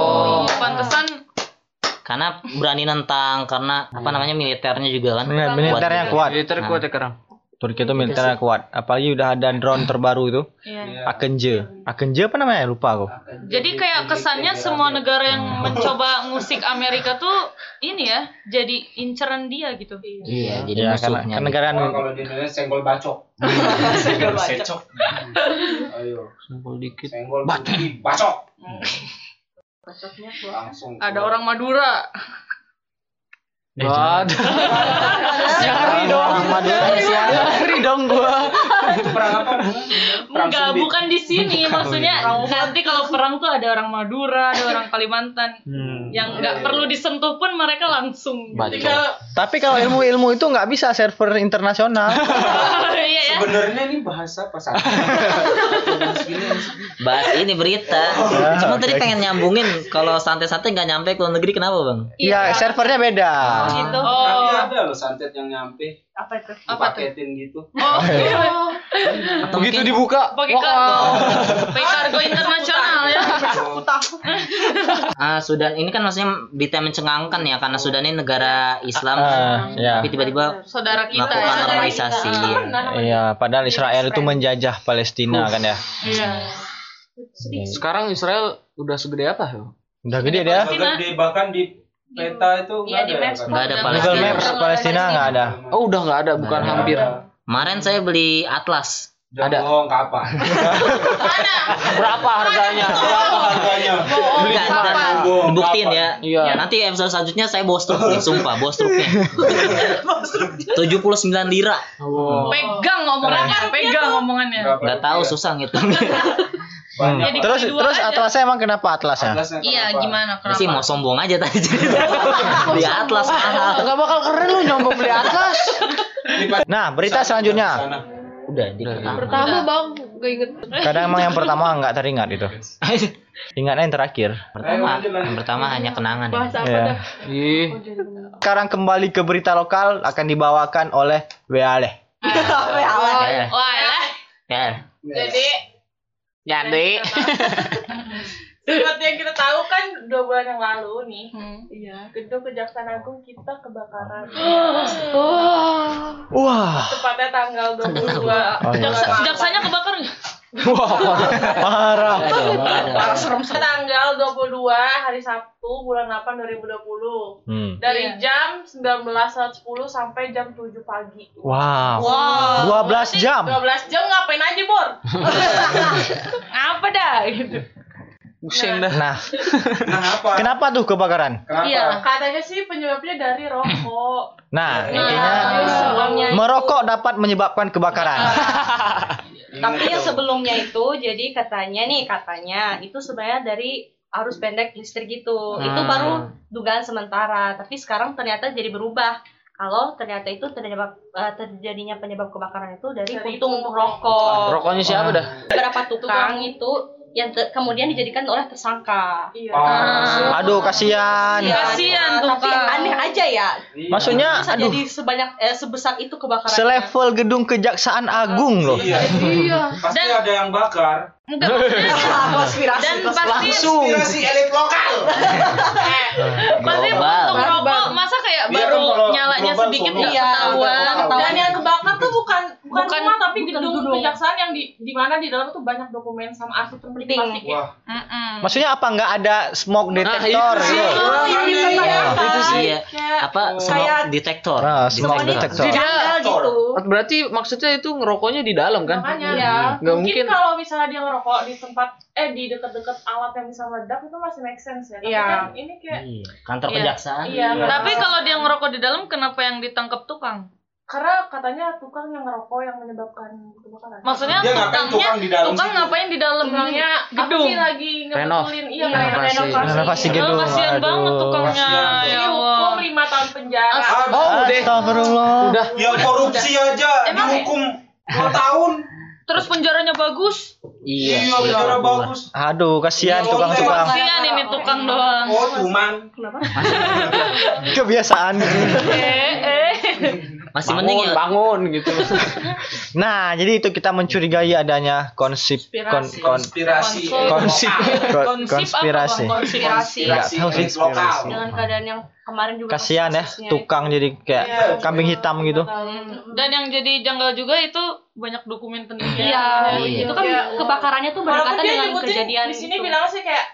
Speaker 3: Karena berani nentang karena apa namanya militernya juga kan.
Speaker 1: Bener, militernya kuat.
Speaker 4: Militer kuat ya sekarang.
Speaker 1: Turki itu militernya kuat. Apalagi udah ada drone terbaru itu.
Speaker 6: Iya.
Speaker 1: Akenje. Akenje apa namanya? Lupa aku.
Speaker 6: Jadi kayak kesannya semua negara yang mencoba ngusik Amerika tuh ini ya, jadi inceran dia gitu.
Speaker 3: Iya, jadi
Speaker 1: Ya, karena,
Speaker 3: musuhnya.
Speaker 1: karena negara
Speaker 5: Oh, kalau di Indonesia senggol bacok. (laughs)
Speaker 2: Senggol bacok.
Speaker 5: Ayo,
Speaker 4: Senggol dikit.
Speaker 5: senggol bacok.
Speaker 2: Keluar.
Speaker 5: Langsung.
Speaker 6: Ada orang Madura.
Speaker 1: Eh,
Speaker 4: Gak
Speaker 1: jangan.
Speaker 4: ada. Nyari dong.
Speaker 1: Madura?
Speaker 4: Nyari dong gua.
Speaker 5: Itu perang apa? Perang
Speaker 6: Enggak,
Speaker 5: Sumbi.
Speaker 6: bukan di sini. Maksudnya nanti kalau perang tuh ada orang Madura, ada orang Kalimantan.
Speaker 1: Hmm.
Speaker 6: Yang nggak perlu disentuh pun mereka langsung.
Speaker 1: Tapi kalau ilmu-ilmu itu nggak bisa server internasional. (laughs)
Speaker 6: Iya ya.
Speaker 5: Sebenarnya ini bahasa apa saja? (laughs)
Speaker 3: Bahas ini berita.
Speaker 1: Ya,
Speaker 3: Cuma
Speaker 1: oke,
Speaker 3: tadi pengen nyambungin kalau santai-santai nggak nyampe ke luar negeri kenapa, Bang?
Speaker 1: Iya, servernya beda.
Speaker 2: Gitu.
Speaker 5: Tapi
Speaker 6: Oh,
Speaker 5: ada loh santet yang nyampe
Speaker 2: Apa itu?
Speaker 6: Apa
Speaker 5: dipaketin gitu.
Speaker 6: oh,
Speaker 3: Atau
Speaker 4: Begitu
Speaker 3: mungkin
Speaker 4: dibuka.
Speaker 6: pakai kargo, (laughs) pakai kargo internasional ya. (laughs)
Speaker 3: Ah, Sudan ini kan maksudnya berita mencengangkan ya karena Sudan ini negara Islam
Speaker 1: Ah, ya.
Speaker 3: tapi tiba-tiba
Speaker 6: Saudara kita
Speaker 3: melakukan
Speaker 6: ya.
Speaker 3: normalisasi.
Speaker 1: Iya, padahal Israel itu menjajah Palestina kan ya.
Speaker 6: Iya.
Speaker 4: Sekarang Israel udah segede apa?
Speaker 1: Udah gede dia.
Speaker 6: Palestina.
Speaker 5: Di, bahkan di peta itu
Speaker 2: Iya,
Speaker 5: nggak
Speaker 2: di
Speaker 5: ada.
Speaker 2: Maps
Speaker 5: kan?
Speaker 3: Nggak ada Palestina.
Speaker 1: Google Maps Palestina nggak ada.
Speaker 4: Oh udah nggak ada, bukan
Speaker 3: ada.
Speaker 4: hampir.
Speaker 3: Kemarin saya beli atlas.
Speaker 4: Ada.
Speaker 5: Bohong kapan?
Speaker 4: Berapa harganya?
Speaker 5: Berapa harganya?
Speaker 3: Dibuktiin
Speaker 5: kapan?
Speaker 3: ya.
Speaker 4: Iya.
Speaker 3: Nanti episode selanjutnya saya bawa struknya, (laughs) sumpah, bawa struknya. 79 lira.
Speaker 4: Oh.
Speaker 6: Pegang omongannya, pegang omongannya.
Speaker 5: Berapa
Speaker 3: Nggak tahu
Speaker 5: rupiah?
Speaker 3: susah gitu.
Speaker 1: Hmm.
Speaker 6: Jadi
Speaker 1: Terus
Speaker 6: beli
Speaker 1: terus
Speaker 6: aja.
Speaker 1: atlasnya emang kenapa atlasnya?
Speaker 5: Atlasnya
Speaker 6: Iya,
Speaker 5: kenapa?
Speaker 6: gimana?
Speaker 3: Ini sih mau
Speaker 6: Kenapa?
Speaker 3: sombong aja tadi. (laughs) Di atlas mahal.
Speaker 4: Nggak bakal keren lu nyoba beli atlas.
Speaker 1: Nah, berita selanjutnya.
Speaker 3: Udah, di pertama.
Speaker 2: Pertama bang, gak inget.
Speaker 1: Kadang emang yang pertama (laughs) nggak teringat itu. (laughs) Ingatnya yang terakhir.
Speaker 3: Pertama, yang pertama hanya kenangan. ya.
Speaker 2: Bahasa apa
Speaker 1: Ya. Sekarang kembali ke berita lokal akan dibawakan oleh Weale.
Speaker 6: Wah, lah.
Speaker 3: ya.
Speaker 6: Jadi
Speaker 4: jadi. (laughs)
Speaker 2: Seperti yang kita tahu kan dua bulan yang lalu nih,
Speaker 6: Hmm.
Speaker 2: iya gedung kejaksaan agung kita kebakaran. (gasps)
Speaker 1: Wah,
Speaker 2: Tepatnya tanggal 22
Speaker 1: Oh, iya.
Speaker 6: Jaksa, jaksanya kebakar nggak?
Speaker 1: Parah.
Speaker 3: Aduh, aduh.
Speaker 2: tanggal 22 hari Sabtu bulan 8 2020
Speaker 1: Hmm.
Speaker 2: dari
Speaker 6: Iya.
Speaker 2: jam 19.10 sampai jam 7 pagi.
Speaker 1: Wow.
Speaker 6: Wow.
Speaker 1: 12 jam.
Speaker 2: 12 jam ngapain aja, Bor? (laughs)
Speaker 6: Apa dah? Gitu.
Speaker 4: Pusing dah.
Speaker 1: Nah,
Speaker 5: Nah, apa?
Speaker 1: kenapa tuh kebakaran?
Speaker 6: Iya.
Speaker 2: Katanya sih penyebabnya dari rokok.
Speaker 1: Nah,
Speaker 2: Terus
Speaker 1: intinya
Speaker 2: itu-
Speaker 1: merokok dapat menyebabkan kebakaran.
Speaker 7: Tapi yang sebelumnya itu jadi katanya nih katanya itu sebenarnya dari arus pendek listrik gitu. Itu
Speaker 3: Hmm.
Speaker 7: baru dugaan sementara. Tapi sekarang ternyata jadi berubah. Kalau ternyata itu terjebak eh, terjadinya penyebab kebakaran itu dari
Speaker 2: Dari
Speaker 7: puntung rokok.
Speaker 4: Rokoknya siapa dah?
Speaker 7: Beberapa tukang itu yang te- kemudian dijadikan oleh tersangka.
Speaker 2: Iya.
Speaker 5: Ah.
Speaker 1: Aduh, kasihan.
Speaker 7: Iya,
Speaker 6: Kasihan
Speaker 7: tapi
Speaker 6: tukang.
Speaker 7: ya.
Speaker 5: Iya.
Speaker 1: Maksudnya,
Speaker 7: Bisa
Speaker 1: aduh,
Speaker 7: jadi sebanyak eh, sebesar itu kebakaran.
Speaker 1: selevel gedung kejaksaan agung loh.
Speaker 5: Iya.
Speaker 2: Iya.
Speaker 5: Pasti
Speaker 6: Dan-
Speaker 5: ada yang bakar.
Speaker 6: Enggak (laughs)
Speaker 7: konspirasi.
Speaker 6: dan pasti
Speaker 5: Inspirasi elit lokal. (laughs)
Speaker 6: pasti
Speaker 3: Global.
Speaker 6: puntung rokok masa kayak
Speaker 5: Iya,
Speaker 6: baru nyalanya sedikit
Speaker 5: sono.
Speaker 6: nggak
Speaker 7: Iya,
Speaker 6: ketahuan.
Speaker 2: Dan yang kebakar tuh bukan bukan,
Speaker 6: Bukan-
Speaker 2: rumah tapi gedung,
Speaker 7: gedung.
Speaker 2: kejaksaan yang di di mana di dalam tuh banyak dokumen sama arsip penting
Speaker 7: Penting.
Speaker 2: plastik ya.
Speaker 1: Maksudnya apa nggak ada smoke detector
Speaker 4: itu sih.
Speaker 2: yang dipertanyakan.
Speaker 3: Itu sih ya. Apa smoke.
Speaker 1: Ah, smoke detector.
Speaker 7: janggal gitu.
Speaker 4: berarti maksudnya itu ngerokoknya di dalam kan?
Speaker 2: Makanya
Speaker 6: Iya.
Speaker 4: Nggak
Speaker 2: mungkin,
Speaker 4: mungkin.
Speaker 2: kalau misalnya dia ngerokok di tempat eh di dekat-dekat alat yang bisa meledak itu masih make sense ya. Tapi
Speaker 7: Iya.
Speaker 2: kan ini kayak
Speaker 3: Iya, kantor
Speaker 6: Iya.
Speaker 3: kejaksaan.
Speaker 2: iya.
Speaker 6: Tapi
Speaker 2: kenapa?
Speaker 6: kalau dia ngerokok di dalam, kenapa yang ditangkap tukang?
Speaker 2: karena katanya tukang yang ngerokok yang menyebabkan kebakaran.
Speaker 6: Maksudnya
Speaker 5: Dia ngapain
Speaker 6: tukangnya,
Speaker 5: tukang di dalam
Speaker 6: tukang ngapain di dalam
Speaker 2: tukangnya apa
Speaker 6: gedung?
Speaker 2: sih lagi ngebetulin iya
Speaker 7: Iya, renovasi.
Speaker 1: Renovasi
Speaker 6: Oh,
Speaker 1: gedung.
Speaker 6: kasihan
Speaker 1: Aduh.
Speaker 6: banget tukangnya.
Speaker 5: Kasihan.
Speaker 6: Ya Allah.
Speaker 2: lima tahun penjara.
Speaker 6: As-
Speaker 4: Oh.
Speaker 1: Astagfirullah.
Speaker 4: Udah.
Speaker 5: Yang korupsi aja
Speaker 6: Emang-
Speaker 5: dihukum 2 tahun.
Speaker 6: Terus penjaranya bagus.
Speaker 3: Iya.
Speaker 5: Iya, bicara bagus.
Speaker 1: Aduh, kasihan
Speaker 5: Ya Allah.
Speaker 1: tukang-tukang.
Speaker 6: Kasihan ini tukang doang.
Speaker 5: Oh, cuman (laughs)
Speaker 1: Kebiasaan.
Speaker 6: Eh, eh.
Speaker 3: Masih mending
Speaker 4: Bangun,
Speaker 3: ya.
Speaker 4: bangun gitu. (laughs)
Speaker 1: Nah, jadi itu kita mencurigai adanya konsep kon,
Speaker 2: Konspirasi.
Speaker 1: kon,
Speaker 5: konspirasi.
Speaker 1: konsep kon- konspirasi.
Speaker 7: Konspirasi.
Speaker 1: Nggak tahu sih.
Speaker 5: lokal.
Speaker 7: Dengan keadaan yang kemarin juga
Speaker 1: Kasihan ya, tukang jadi kayak
Speaker 2: Iya.
Speaker 1: kambing hitam gitu.
Speaker 6: Dan yang jadi janggal juga itu banyak dokumen penting.
Speaker 7: itu. Iya,
Speaker 3: Iya.
Speaker 7: itu kan
Speaker 2: Iya.
Speaker 7: kebakarannya tuh
Speaker 2: Walaupun
Speaker 7: berdekatan
Speaker 2: dia
Speaker 7: dengan
Speaker 2: nyebutin
Speaker 7: kejadian
Speaker 2: di sini
Speaker 7: itu.
Speaker 2: bilang sih kayak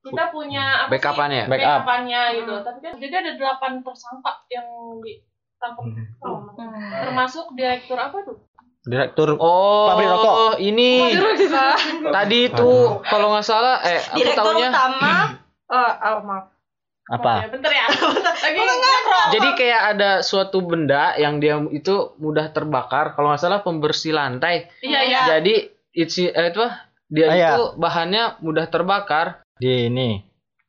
Speaker 2: kita punya apa sih?
Speaker 4: Backupannya.
Speaker 1: Backup.
Speaker 2: backupannya gitu. Tapi kan jadi ada delapan tersangka yang ditangkap Oh,
Speaker 6: Hmm.
Speaker 2: termasuk direktur apa tuh?
Speaker 1: Direktur
Speaker 4: Oh,
Speaker 1: Pabrik rokok.
Speaker 4: ini tadi itu kalau nggak salah eh aku
Speaker 7: Direktur utama eh (clears throat) oh, maaf.
Speaker 1: Apa?
Speaker 2: Ya, bentar ya. (laughs) Lagi
Speaker 4: jadi kayak ada suatu benda yang dia itu mudah terbakar kalau nggak salah pembersih lantai.
Speaker 2: Iya, iya.
Speaker 4: Jadi isi eh, itu? Dia
Speaker 1: Ah, iya.
Speaker 4: itu bahannya mudah terbakar
Speaker 1: Di ini.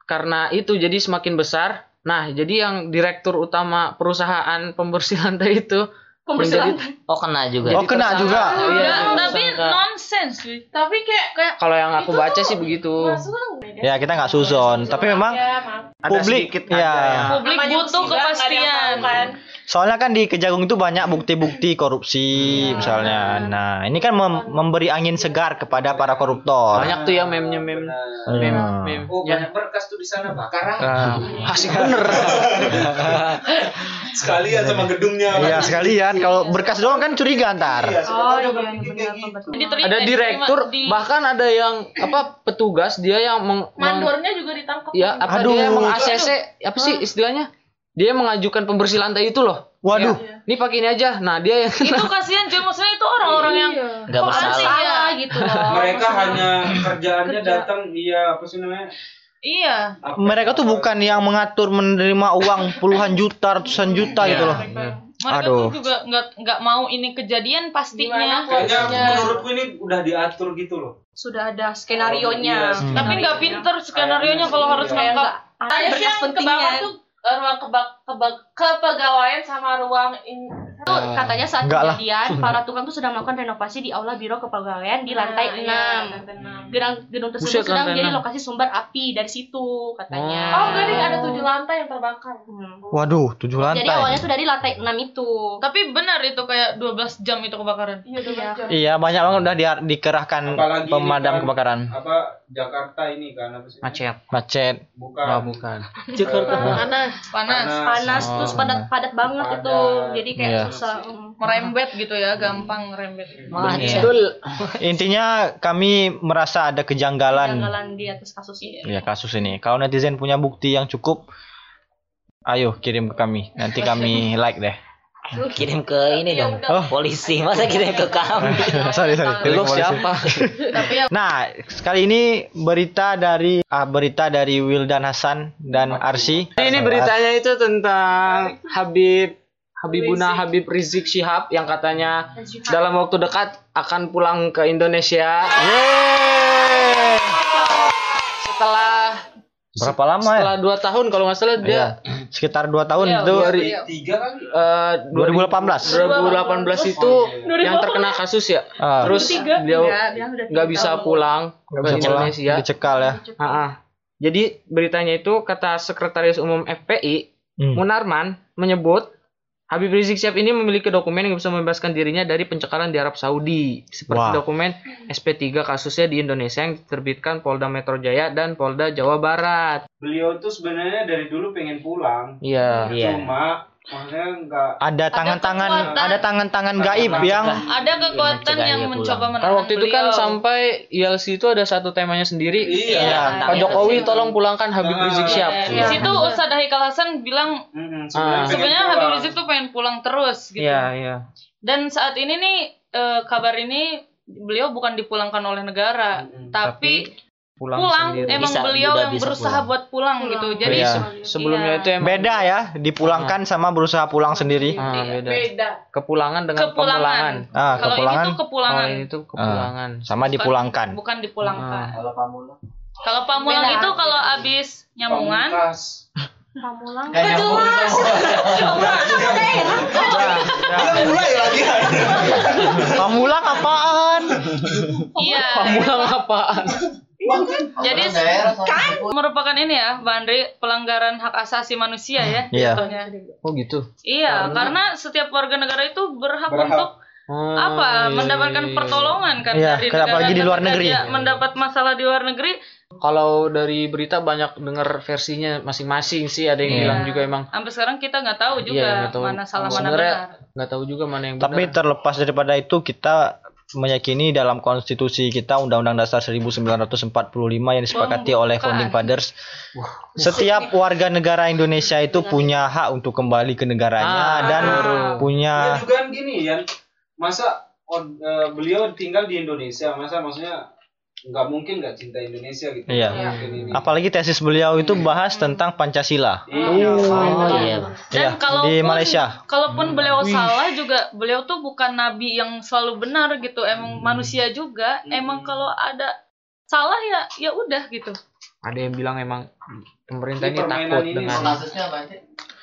Speaker 4: karena itu jadi semakin besar. Nah, jadi yang direktur utama perusahaan pembersih (laughs) lantai itu menjadi
Speaker 3: Oh kena juga.
Speaker 1: Oh, kena juga.
Speaker 4: Iya,
Speaker 6: Enggak,
Speaker 4: jadi
Speaker 6: tapi cuy.
Speaker 2: Tapi kayak kayak
Speaker 4: kalau yang aku baca sih begitu.
Speaker 2: masuk
Speaker 1: Ya, kita nggak suzon, tapi memang
Speaker 2: ya, maaf.
Speaker 4: Ada
Speaker 1: publik ya.
Speaker 4: yang-
Speaker 6: Publik butuh kepastian.
Speaker 2: Kan.
Speaker 1: Soalnya kan di Kejagung itu banyak bukti-bukti korupsi misalnya. Nah, ini kan mem- memberi angin segar kepada para koruptor.
Speaker 4: banyak tuh ya meme-nya meme. Meme,
Speaker 1: Hmm.
Speaker 4: meme.
Speaker 5: Oh,
Speaker 4: Ya.
Speaker 5: banyak berkas tuh di sana bakar.
Speaker 4: Ah, (laughs) asik (laughs) bener.
Speaker 5: Sekalian sama gedungnya.
Speaker 1: Iya, sekalian kalau berkas doang kan curiga ntar.
Speaker 5: Iya,
Speaker 7: Oh iya benar
Speaker 5: gitu.
Speaker 4: ada
Speaker 6: diterima
Speaker 4: direktur
Speaker 6: di-
Speaker 4: bahkan ada yang apa petugas dia yang meng,
Speaker 2: Mandornya juga ditangkap.
Speaker 4: ya apa
Speaker 1: Aduh.
Speaker 4: dia meng ACC apa sih istilahnya dia mengajukan pembersih lantai itu loh
Speaker 1: Waduh.
Speaker 4: Ya, ini pakai ini aja nah dia yang
Speaker 6: itu kasihan cuy maksudnya itu orang-orang yang
Speaker 3: Nggak
Speaker 6: Kok
Speaker 3: bersalah.
Speaker 6: aneh?
Speaker 7: salah gitu loh. (laughs)
Speaker 5: Mereka hanya kerjaannya
Speaker 2: Kerja.
Speaker 5: datang iya apa sih namanya?
Speaker 6: iya
Speaker 5: Apa-
Speaker 1: Mereka tuh bukan yang mengatur menerima uang puluhan juta, ratusan juta gitu loh.
Speaker 6: mereka
Speaker 1: Aduh.
Speaker 6: tuh juga nggak nggak mau ini kejadian pastinya
Speaker 5: Kayaknya menurutku ini udah diatur gitu loh.
Speaker 7: sudah ada skenario
Speaker 5: Iya,
Speaker 7: nya.
Speaker 1: Hmm.
Speaker 6: tapi nggak pinter skenario nya kalau harus
Speaker 2: Kayak
Speaker 6: ngangkat
Speaker 2: nggak-
Speaker 7: Ada berkas
Speaker 2: yang
Speaker 7: pentingnya.
Speaker 2: tuh ruang kebak, kebak, kepegawaian sama ruang in,
Speaker 7: Itu katanya saat
Speaker 1: Enggak lah.
Speaker 7: kejadian para tukang tuh sedang melakukan renovasi di aula biro kepegawaian di lantai
Speaker 2: Nah, iya,
Speaker 7: 6.
Speaker 2: lantai enam.
Speaker 7: Gedung, gedung tersebut
Speaker 4: Buset,
Speaker 7: sedang
Speaker 4: lantai
Speaker 7: menjadi lokasi sumber api dari situ katanya.
Speaker 2: Oh, enggak nih ada tujuh lantai yang terbakar.
Speaker 7: Hmm.
Speaker 1: Waduh, tujuh
Speaker 7: Jadi
Speaker 1: lantai.
Speaker 7: awalnya tuh dari lantai 6 itu.
Speaker 6: tapi benar itu kayak 12 jam itu kebakaran
Speaker 2: Iya, udah
Speaker 7: Iya.
Speaker 2: jam.
Speaker 1: Iya, banyak banget udah di- dikerahkan
Speaker 5: Apalagi
Speaker 1: pemadam
Speaker 5: kan,
Speaker 1: kebakaran.
Speaker 5: Apa Jakarta ini kan apa sih?
Speaker 4: macet
Speaker 1: Macet.
Speaker 5: Bukan.
Speaker 4: oh, bukan
Speaker 3: Jakarta.
Speaker 2: Panas.
Speaker 6: panas
Speaker 7: Panas
Speaker 1: Oh.
Speaker 7: terus padat padat banget
Speaker 5: Padat.
Speaker 7: itu. Jadi kayak
Speaker 1: Iya.
Speaker 7: Susah. Hmm.
Speaker 6: merembet gitu ya gampang merembet.
Speaker 4: Betul. (laughs)
Speaker 1: Intinya kami merasa ada kejanggalan
Speaker 7: Kejanggalan di atas kasus ini.
Speaker 1: ya kasus ini. Kalau netizen punya bukti yang cukup, ayo kirim ke kami. Nanti kami (laughs) like deh.
Speaker 3: Kirim ke ini dong.
Speaker 1: Oh.
Speaker 3: Polisi. Masa kirim ke kami? (laughs)
Speaker 1: sorry sorry. Kirim
Speaker 4: Lu siapa?
Speaker 6: tapi ya
Speaker 1: Nah, kali ini berita dari ah, berita dari Wildan Hasan dan Arsi.
Speaker 4: ini beritanya itu tentang Habib Habibuna Habib Rizik Syihab yang katanya dalam waktu dekat akan pulang ke Indonesia
Speaker 1: Yeay.
Speaker 4: setelah
Speaker 1: Berapa lama ya?
Speaker 4: setelah dua tahun kalau nggak salah dia
Speaker 1: Iya, sekitar 2 tahun
Speaker 6: Iya,
Speaker 1: itu
Speaker 4: dari
Speaker 5: Tiga kali.
Speaker 4: eh,
Speaker 1: 2018.
Speaker 4: 2018 itu yang terkena kasus ya.
Speaker 1: Ah,
Speaker 4: Terus dia
Speaker 7: udah
Speaker 4: nggak bisa
Speaker 7: tahun.
Speaker 4: pulang ke
Speaker 1: bisa pulang,
Speaker 4: Indonesia.
Speaker 1: dicekal ya.
Speaker 4: Ah, ah. Jadi beritanya itu kata Sekretaris Umum FPI
Speaker 1: Hmm.
Speaker 4: Munarman menyebut Habib Rizik Syihab ini memiliki dokumen yang bisa membebaskan dirinya dari pencekalan di Arab Saudi seperti
Speaker 1: Wah.
Speaker 4: dokumen SP3 kasusnya di Indonesia yang diterbitkan Polda Metro Jaya dan Polda Jawa Barat.
Speaker 5: Beliau tuh sebenarnya dari dulu pengen pulang.
Speaker 4: Iya.
Speaker 3: Iya.
Speaker 5: Cuma enggak
Speaker 1: Ada tangan-tangan ada tangan-tangan gaib yang
Speaker 6: ada kekuatan
Speaker 3: mencegah
Speaker 6: yang
Speaker 3: dia
Speaker 6: mencoba menahan
Speaker 4: Kan waktu itu kan
Speaker 6: beliau.
Speaker 4: sampai ILC itu ada satu temanya sendiri.
Speaker 5: Iya.
Speaker 1: Iya.
Speaker 4: Pak Jokowi tolong pulangkan Habib
Speaker 5: Ah,
Speaker 4: Rizik Syihab.
Speaker 6: di situ Ustadz Haikal Hasan bilang
Speaker 4: Ah.
Speaker 5: pengen
Speaker 6: sebenarnya
Speaker 5: pulang.
Speaker 6: Habib Rizik tuh pengen pulang terus gitu
Speaker 4: Iya, iya.
Speaker 6: Dan saat ini nih eh, kabar ini beliau bukan dipulangkan oleh negara, tapi
Speaker 4: pulang,
Speaker 6: pulang,
Speaker 4: sendiri.
Speaker 6: emang
Speaker 3: Bisa,
Speaker 6: beliau yang
Speaker 3: bisa
Speaker 6: berusaha
Speaker 3: pulang.
Speaker 6: buat pulang, gitu. Jadi
Speaker 1: Iya.
Speaker 4: sebelumnya
Speaker 6: Iya.
Speaker 4: itu emang
Speaker 1: Beda ya, dipulangkan sama berusaha pulang sendiri.
Speaker 4: Ah,
Speaker 6: Iya,
Speaker 4: beda.
Speaker 2: Beda.
Speaker 4: Kepulangan dengan
Speaker 6: kepulangan.
Speaker 4: pemulangan.
Speaker 1: Ah,
Speaker 6: Kalau ini
Speaker 1: kepulangan
Speaker 6: tuh kepulangan,
Speaker 4: Oh, ini tuh kepulangan.
Speaker 1: sama dipulangkan.
Speaker 6: bukan dipulangkan.
Speaker 4: Ah.
Speaker 3: Kalau pamulang.
Speaker 6: Kalau pamulang
Speaker 7: Beda.
Speaker 6: itu kalau abis nyamungan,
Speaker 5: Pamungkas.
Speaker 7: Pamulang.
Speaker 5: Mulai lagi.
Speaker 1: Pamulang apaan?
Speaker 6: iya.
Speaker 4: Pamulang apaan?
Speaker 6: Jadi merupakan ini ya, Mbak Andri, pelanggaran hak asasi manusia ya
Speaker 1: Iya.
Speaker 6: jatuhnya.
Speaker 4: Oh gitu.
Speaker 6: Iya, karena setiap warga negara itu berhak,
Speaker 5: Berhak.
Speaker 6: untuk
Speaker 4: Oh,
Speaker 6: apa?
Speaker 4: iya,
Speaker 6: mendapatkan
Speaker 4: iya, iya.
Speaker 6: pertolongan kan
Speaker 1: Iya,
Speaker 6: dari
Speaker 1: kenapa
Speaker 6: negara
Speaker 1: lagi di luar negeri?
Speaker 6: dia mendapat masalah di luar negeri,
Speaker 4: Kalau dari berita banyak dengar versinya masing-masing sih. Ada yang
Speaker 1: Iya.
Speaker 4: bilang juga emang
Speaker 6: sampai sekarang kita nggak tahu
Speaker 4: Iya,
Speaker 6: juga
Speaker 4: nggak tahu.
Speaker 6: mana salah mana
Speaker 4: Sebenarnya
Speaker 6: benar.
Speaker 4: nggak tahu juga mana yang
Speaker 1: Tapi
Speaker 4: benar.
Speaker 1: terlepas daripada itu kita meyakini dalam konstitusi kita Undang-Undang Dasar 1945 yang disepakati oleh
Speaker 6: bukan.
Speaker 1: founding fathers setiap warga negara Indonesia itu punya hak untuk kembali ke negaranya
Speaker 4: Ah,
Speaker 1: dan.
Speaker 5: Ya
Speaker 1: punya
Speaker 5: juga kan gini ya. Masa eh, beliau tinggal di Indonesia, masa maksudnya nggak mungkin nggak cinta Indonesia gitu.
Speaker 1: Iya.
Speaker 5: Ini.
Speaker 1: apalagi tesis beliau itu bahas tentang Pancasila.
Speaker 5: Iya.
Speaker 3: Oh iya.
Speaker 6: Dan
Speaker 1: Iya,
Speaker 6: kalaupun
Speaker 1: di Malaysia.
Speaker 6: kalaupun beliau salah juga beliau tuh bukan nabi yang selalu benar gitu, emang manusia juga. Emang kalau ada salah ya ya udah gitu.
Speaker 4: Ada yang bilang emang pemerintah
Speaker 5: Ini
Speaker 4: ini takut
Speaker 5: ini
Speaker 4: dengan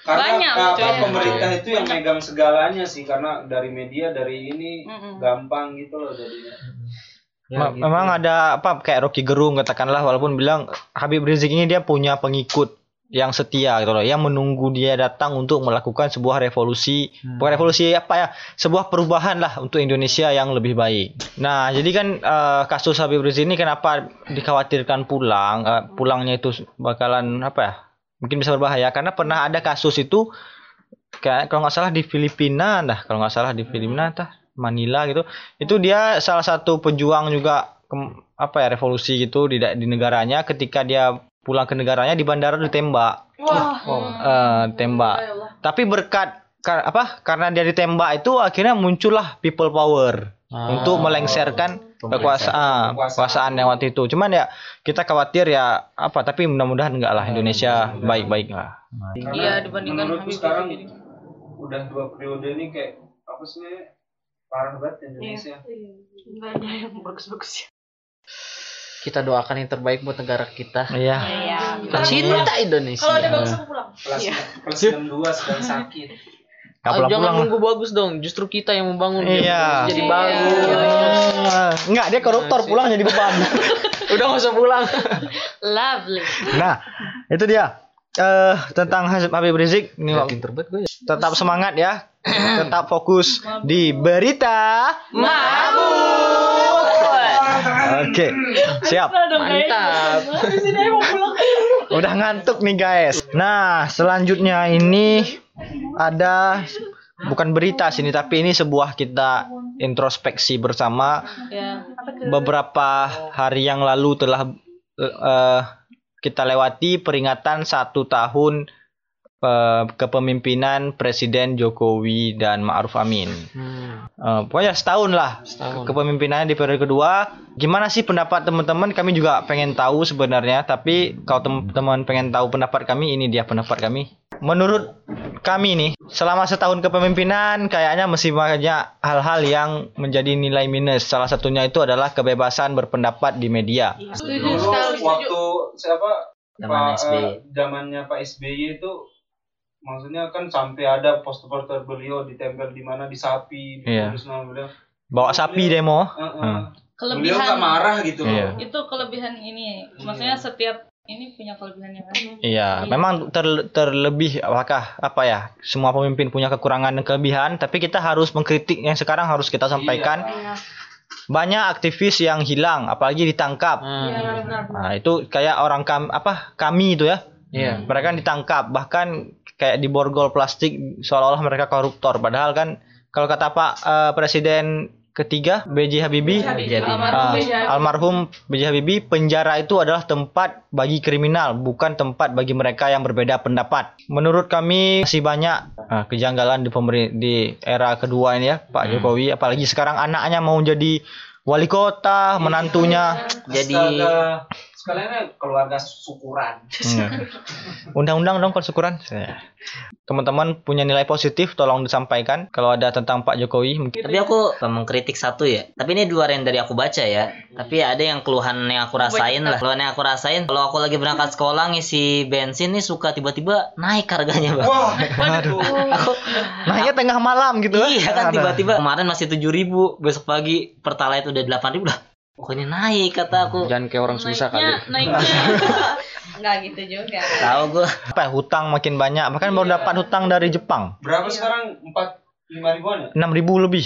Speaker 5: Karena
Speaker 6: Banyak,
Speaker 5: apa,
Speaker 6: cuy.
Speaker 5: pemerintah itu yang megang segalanya sih karena dari media dari ini
Speaker 6: Mm-mm.
Speaker 5: gampang gitu loh jadinya.
Speaker 4: Ya, gitu.
Speaker 1: Memang ada apa kayak Rocky Gerung katakanlah walaupun bilang Habib Rizik ini dia punya pengikut yang setia gitu loh, yang menunggu dia datang untuk melakukan sebuah revolusi,
Speaker 4: Hmm.
Speaker 1: bukan revolusi apa ya, sebuah perubahan lah untuk Indonesia yang lebih baik. Nah, jadi kan eh, kasus Habib Rizik ini kenapa dikhawatirkan pulang, eh, pulangnya itu bakalan apa ya, mungkin bisa berbahaya karena pernah ada kasus itu kayak kalau nggak salah di Filipina, dah kalau nggak salah di Filipina, tah Manila gitu, itu dia salah satu pejuang juga kem- apa ya revolusi gitu di di negaranya ketika dia pulang ke negaranya di bandara ditembak
Speaker 2: Wah.
Speaker 1: eh, tembak. Tapi berkat kar- apa karena dia ditembak itu akhirnya muncullah people power
Speaker 4: Ah.
Speaker 1: untuk melengsarkan kekuasaan. kekuasaan yang waktu itu. Cuman ya kita khawatir ya apa tapi mudah-mudahan enggak lah Indonesia baik-baik lah.
Speaker 5: Karena
Speaker 6: Iya, dibandingkan
Speaker 5: menurutku sekarang udah dua periode ini kayak apa sih parah banget Indonesia.
Speaker 2: Enggak ada yang bagus-bagus.
Speaker 4: kita doakan yang terbaik buat negara kita.
Speaker 1: iya
Speaker 7: Iya.
Speaker 4: Kita cinta Indonesia.
Speaker 2: Kalau ada bagus aku pulang.
Speaker 5: Kelas
Speaker 2: Iya.
Speaker 5: kelas 62 sedang sakit.
Speaker 1: Nggak
Speaker 4: Ah,
Speaker 1: pulang-pulang
Speaker 4: jangan
Speaker 1: lah.
Speaker 4: nunggu bagus dong, justru kita yang membangun biar
Speaker 1: Iya.
Speaker 4: jadi
Speaker 2: Iya.
Speaker 4: bagus.
Speaker 1: Ah, enggak dia koruptor pulang jadi beban (laughs)
Speaker 4: Udah nggak usah pulang.
Speaker 6: Lovely.
Speaker 1: nah itu dia eh tentang Habib Rizik ini
Speaker 4: Ya, ya.
Speaker 1: tetap semangat ya tetap fokus di berita mabuk oke siap.
Speaker 4: Mantap.
Speaker 1: udah ngantuk nih guys. Nah selanjutnya ini ada bukan berita sini tapi ini sebuah kita introspeksi bersama.
Speaker 6: Ya.
Speaker 1: beberapa hari yang lalu telah eh, kita lewati peringatan satu tahun kepemimpinan Presiden Jokowi dan Ma'ruf Amin.
Speaker 4: Hmm,
Speaker 1: Eh, pokoknya setahun lah
Speaker 4: setahun.
Speaker 1: kepemimpinannya di periode kedua. Gimana sih pendapat teman-teman? Kami juga pengen tahu sebenarnya. Tapi kalau teman-teman pengen tahu pendapat kami, ini dia pendapat kami. Menurut kami nih, selama setahun kepemimpinan kayaknya masih banyak hal-hal yang menjadi nilai minus. Salah satunya itu adalah kebebasan berpendapat di media.
Speaker 2: Setuju
Speaker 5: Dulu waktu siapa
Speaker 3: Zaman
Speaker 5: Pak,
Speaker 3: SBY.
Speaker 5: eh, zamannya Pak SBY itu maksudnya kan sampai ada poster-poster beliau ditempel di mana di sapi,
Speaker 1: Iya.
Speaker 5: ditulis nama beliau.
Speaker 1: Bawa sapi demo.
Speaker 5: Eh, eh.
Speaker 1: Hmm.
Speaker 5: Beliau nggak
Speaker 6: Kelebihan
Speaker 5: marah gitu loh.
Speaker 1: Iya.
Speaker 6: itu kelebihan ini. Maksudnya setiap ini punya kelebihannya kan.
Speaker 1: Iya, memang ter- terlebih apakah apa ya? Semua pemimpin punya kekurangan dan kelebihan, tapi kita harus mengkritik yang sekarang harus kita sampaikan. Banyak aktivis yang hilang, apalagi ditangkap.
Speaker 4: Hmm,
Speaker 2: Iya.
Speaker 1: Nah, itu kayak orang kami apa? Kami itu ya.
Speaker 4: Iya.
Speaker 1: Mereka ditangkap, bahkan kayak diborgol plastik seolah-olah mereka koruptor. Padahal kan kalau kata Pak eh, Presiden ketiga B.J. Habibie.
Speaker 6: Almarhum B.J. Habibie.
Speaker 1: almarhum B.J. Habibie, penjara itu adalah tempat bagi kriminal, bukan tempat bagi mereka yang berbeda pendapat. Menurut kami masih banyak ah, kejanggalan di pemerintah di era kedua ini ya, Pak
Speaker 3: Hmm.
Speaker 1: Jokowi. Apalagi sekarang anaknya mau jadi wali kota, menantunya.
Speaker 3: Jadi
Speaker 4: Astaga. Sekalian keluarga syukuran.
Speaker 1: Hmm. Undang-undang dong kalau syukuran. Ya. Teman-teman punya nilai positif, tolong disampaikan. Kalau ada tentang Pak Jokowi, mungkin
Speaker 3: tapi aku mengkritik satu ya. Tapi ini di luar yang dari aku baca ya. Tapi ada yang keluhan yang aku rasain lah. Keluhan yang aku rasain kalau aku lagi berangkat sekolah ngisi bensin nih suka tiba-tiba naik harganya, Bang.
Speaker 5: Wah,
Speaker 1: Aduh.
Speaker 3: Aku
Speaker 1: naiknya tengah malam gitu.
Speaker 3: iya kan tiba-tiba kemarin masih 7000 besok pagi pertalite udah 8000 lah. Pokoknya naik kata aku.
Speaker 4: Jangan kayak orang susah kali.
Speaker 6: naiknya naiknya (laughs)
Speaker 7: Enggak gitu juga.
Speaker 3: Tahu gua.
Speaker 1: apa hutang makin banyak bahkan baru dapat hutang dari Jepang
Speaker 5: berapa sekarang? Empat lima ribuan ya?
Speaker 1: 6000 lebih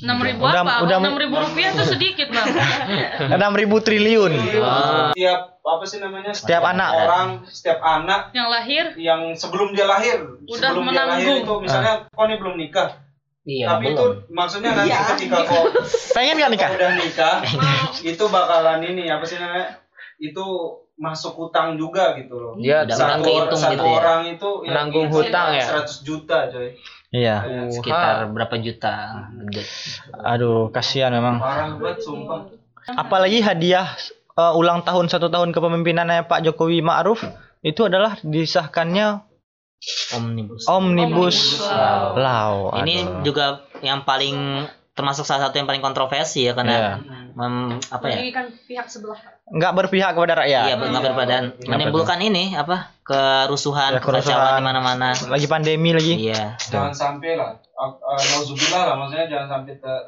Speaker 6: enam ribu
Speaker 1: Udah-
Speaker 6: apa
Speaker 1: udah-
Speaker 6: enam ribu rupiah tuh sedikit bang (laughs)
Speaker 1: 6000 triliun
Speaker 3: Ah,
Speaker 5: Setiap apa sih namanya?
Speaker 1: Setiap anak.
Speaker 5: orang, setiap anak
Speaker 6: yang lahir
Speaker 5: yang sebelum dia lahir,
Speaker 6: Udah
Speaker 5: sebelum dia lahir
Speaker 6: menanggung.
Speaker 5: itu misalnya kau nih belum nikah,
Speaker 3: iya
Speaker 5: tapi itu
Speaker 3: belum.
Speaker 5: maksudnya nanti ketika kau (laughs)
Speaker 1: pengen gak nikah
Speaker 5: kau udah nikah, (laughs) itu bakalan ini apa sih namanya? Itu masuk hutang juga gitu loh.
Speaker 3: Udah
Speaker 5: satu,
Speaker 3: kehitung
Speaker 5: satu
Speaker 3: gitu ya.
Speaker 5: orang itu yang
Speaker 4: Menanggung
Speaker 5: ini
Speaker 4: hutang ya?
Speaker 5: 100 juta coy.
Speaker 1: iya
Speaker 3: Sekitar berapa juta? Gede.
Speaker 1: aduh kasihan memang
Speaker 5: Parah banget sumpah.
Speaker 1: apalagi hadiah eh, ulang tahun satu tahun kepemimpinannya Pak Jokowi Ma'ruf itu adalah disahkannya
Speaker 3: Omnibus.
Speaker 1: omnibus
Speaker 3: Law.
Speaker 1: law
Speaker 3: Ini
Speaker 1: Aduh.
Speaker 3: juga yang paling termasuk salah satu yang paling kontroversi ya karena mem- apa ya?
Speaker 7: Merugikan pihak sebelah.
Speaker 1: nggak berpihak kepada rakyat
Speaker 3: Iya, nggak berbadan menimbulkan ini apa? kerusuhan,
Speaker 1: Ya, kerusuhan.
Speaker 3: kekacauan di mana-mana.
Speaker 1: lagi pandemi lagi
Speaker 3: Iya.
Speaker 5: Jangan sampai lah. Uh, uh, nauzubillah lah maksudnya jangan sampai ter,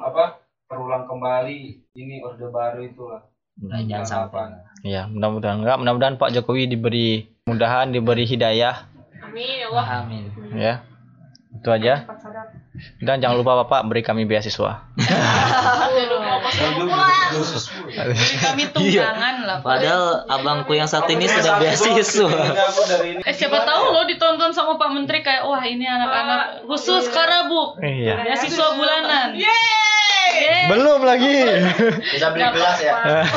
Speaker 5: apa terulang kembali ini orde baru itulah.
Speaker 3: Nggak, jangan sampai.
Speaker 1: Iya, mudah-mudahan enggak. Mudah-mudahan Pak Jokowi diberi mudahan, diberi hidayah,
Speaker 7: Amin ya Allah.
Speaker 3: Amin.
Speaker 1: ya. Itu aja. Dan jangan lupa Bapak beri kami beasiswa. (laughs)
Speaker 6: Beri kami tunggangan lah Pak.
Speaker 3: Padahal abangku yang satu ini sudah beasiswa.
Speaker 6: Eh siapa tahu lo ditonton sama Pak Menteri kayak wah ini anak-anak khusus Karabuk
Speaker 1: Iya.
Speaker 6: beasiswa bulanan.
Speaker 1: Belum lagi.
Speaker 3: Bisa beli gelas ya?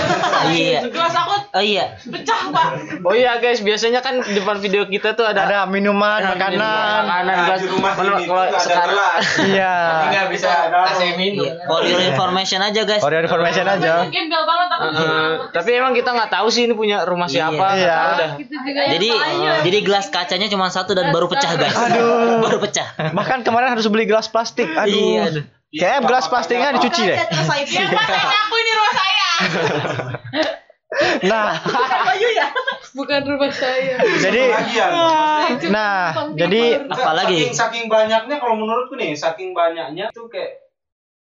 Speaker 3: (laughs) iya.
Speaker 7: Kelas aku
Speaker 3: Oh iya.
Speaker 7: pecah, Pak.
Speaker 4: Oh iya guys, biasanya kan di depan video kita tuh ada
Speaker 1: Ada minuman, makanan.
Speaker 4: makanan
Speaker 5: Nah,
Speaker 4: gelas.
Speaker 5: di rumah
Speaker 4: Kalau kalau
Speaker 5: ada
Speaker 4: sekarang
Speaker 5: gelas. (laughs)
Speaker 1: Iya.
Speaker 5: Nggak bisa kasih minum.
Speaker 3: Iya. For your information aja guys.
Speaker 1: For your information aja.
Speaker 6: Gembel banget aku.
Speaker 4: Eh, tapi emang kita nggak tahu sih ini punya rumah siapa.
Speaker 1: Iya.
Speaker 4: tahu dah.
Speaker 6: Gitu juga
Speaker 3: Jadi jadi gelas kacanya cuma satu dan baru pecah guys.
Speaker 1: Aduh.
Speaker 3: baru pecah.
Speaker 1: Bahkan kemarin harus beli gelas plastik. Aduh.
Speaker 3: Iya, aduh.
Speaker 1: Kayak gelas plastiknya dicuci deh.
Speaker 7: Yang (laughs) aku ini rumah saya.
Speaker 1: Nah,
Speaker 7: Baju ya.
Speaker 6: bukan rumah saya.
Speaker 1: jadi
Speaker 5: ya.
Speaker 1: nah, jadi
Speaker 3: Apalagi?
Speaker 5: Saking, saking banyaknya kalau menurutku nih, saking banyaknya tuh kayak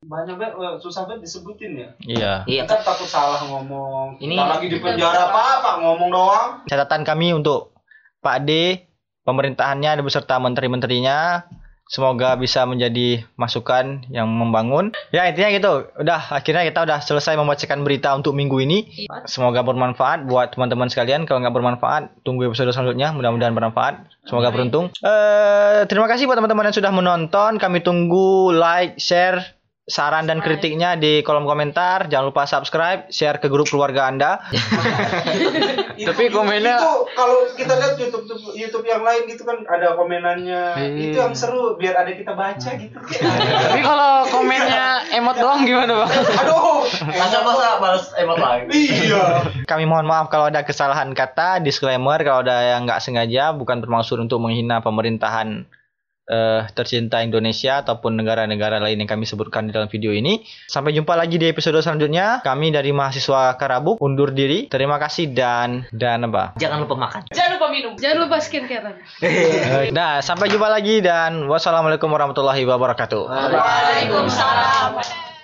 Speaker 5: banyak banget eh, susah banget disebutin ya.
Speaker 1: iya.
Speaker 3: Iya.
Speaker 5: Kita takut salah ngomong.
Speaker 3: Ini-
Speaker 5: lagi di penjara apa apa ngomong doang.
Speaker 1: Catatan kami untuk Pak D, pemerintahannya beserta menteri-menterinya semoga bisa menjadi masukan yang membangun. Ya intinya gitu. Udah akhirnya kita udah selesai membacakan berita untuk minggu ini. Semoga bermanfaat buat teman-teman sekalian. Kalau nggak bermanfaat, tunggu episode selanjutnya. Mudah-mudahan bermanfaat. Semoga beruntung. Eh terima kasih buat teman-teman yang sudah menonton. Kami tunggu like, share, saran dan kritiknya di kolom komentar. Jangan lupa subscribe, share ke grup keluarga Anda. (laughs)
Speaker 4: Tapi komennya-
Speaker 5: itu kalau kita lihat YouTube YouTube yang lain gitu kan ada komenannya
Speaker 4: Hmm.
Speaker 5: itu yang seru biar ada kita baca gitu.
Speaker 4: Tapi kalau komennya emot doang gimana bang?
Speaker 5: Aduh.
Speaker 3: Masa-masa balas emot lagi.
Speaker 5: Iya.
Speaker 1: Kami mohon maaf kalau ada kesalahan kata, disclaimer kalau ada yang nggak sengaja, bukan bermaksud untuk menghina pemerintahan eh, tercinta Indonesia ataupun negara-negara lain yang kami sebutkan di dalam video ini. Sampai jumpa lagi di episode selanjutnya. Kami dari mahasiswa Karabuk undur diri. Terima kasih dan dan apa?
Speaker 3: Jangan lupa makan.
Speaker 7: Jangan lupa minum.
Speaker 6: Jangan lupa skincare. (laughs)
Speaker 1: Nah, sampai jumpa lagi dan wassalamualaikum warahmatullahi wabarakatuh.
Speaker 7: Waalaikumsalam.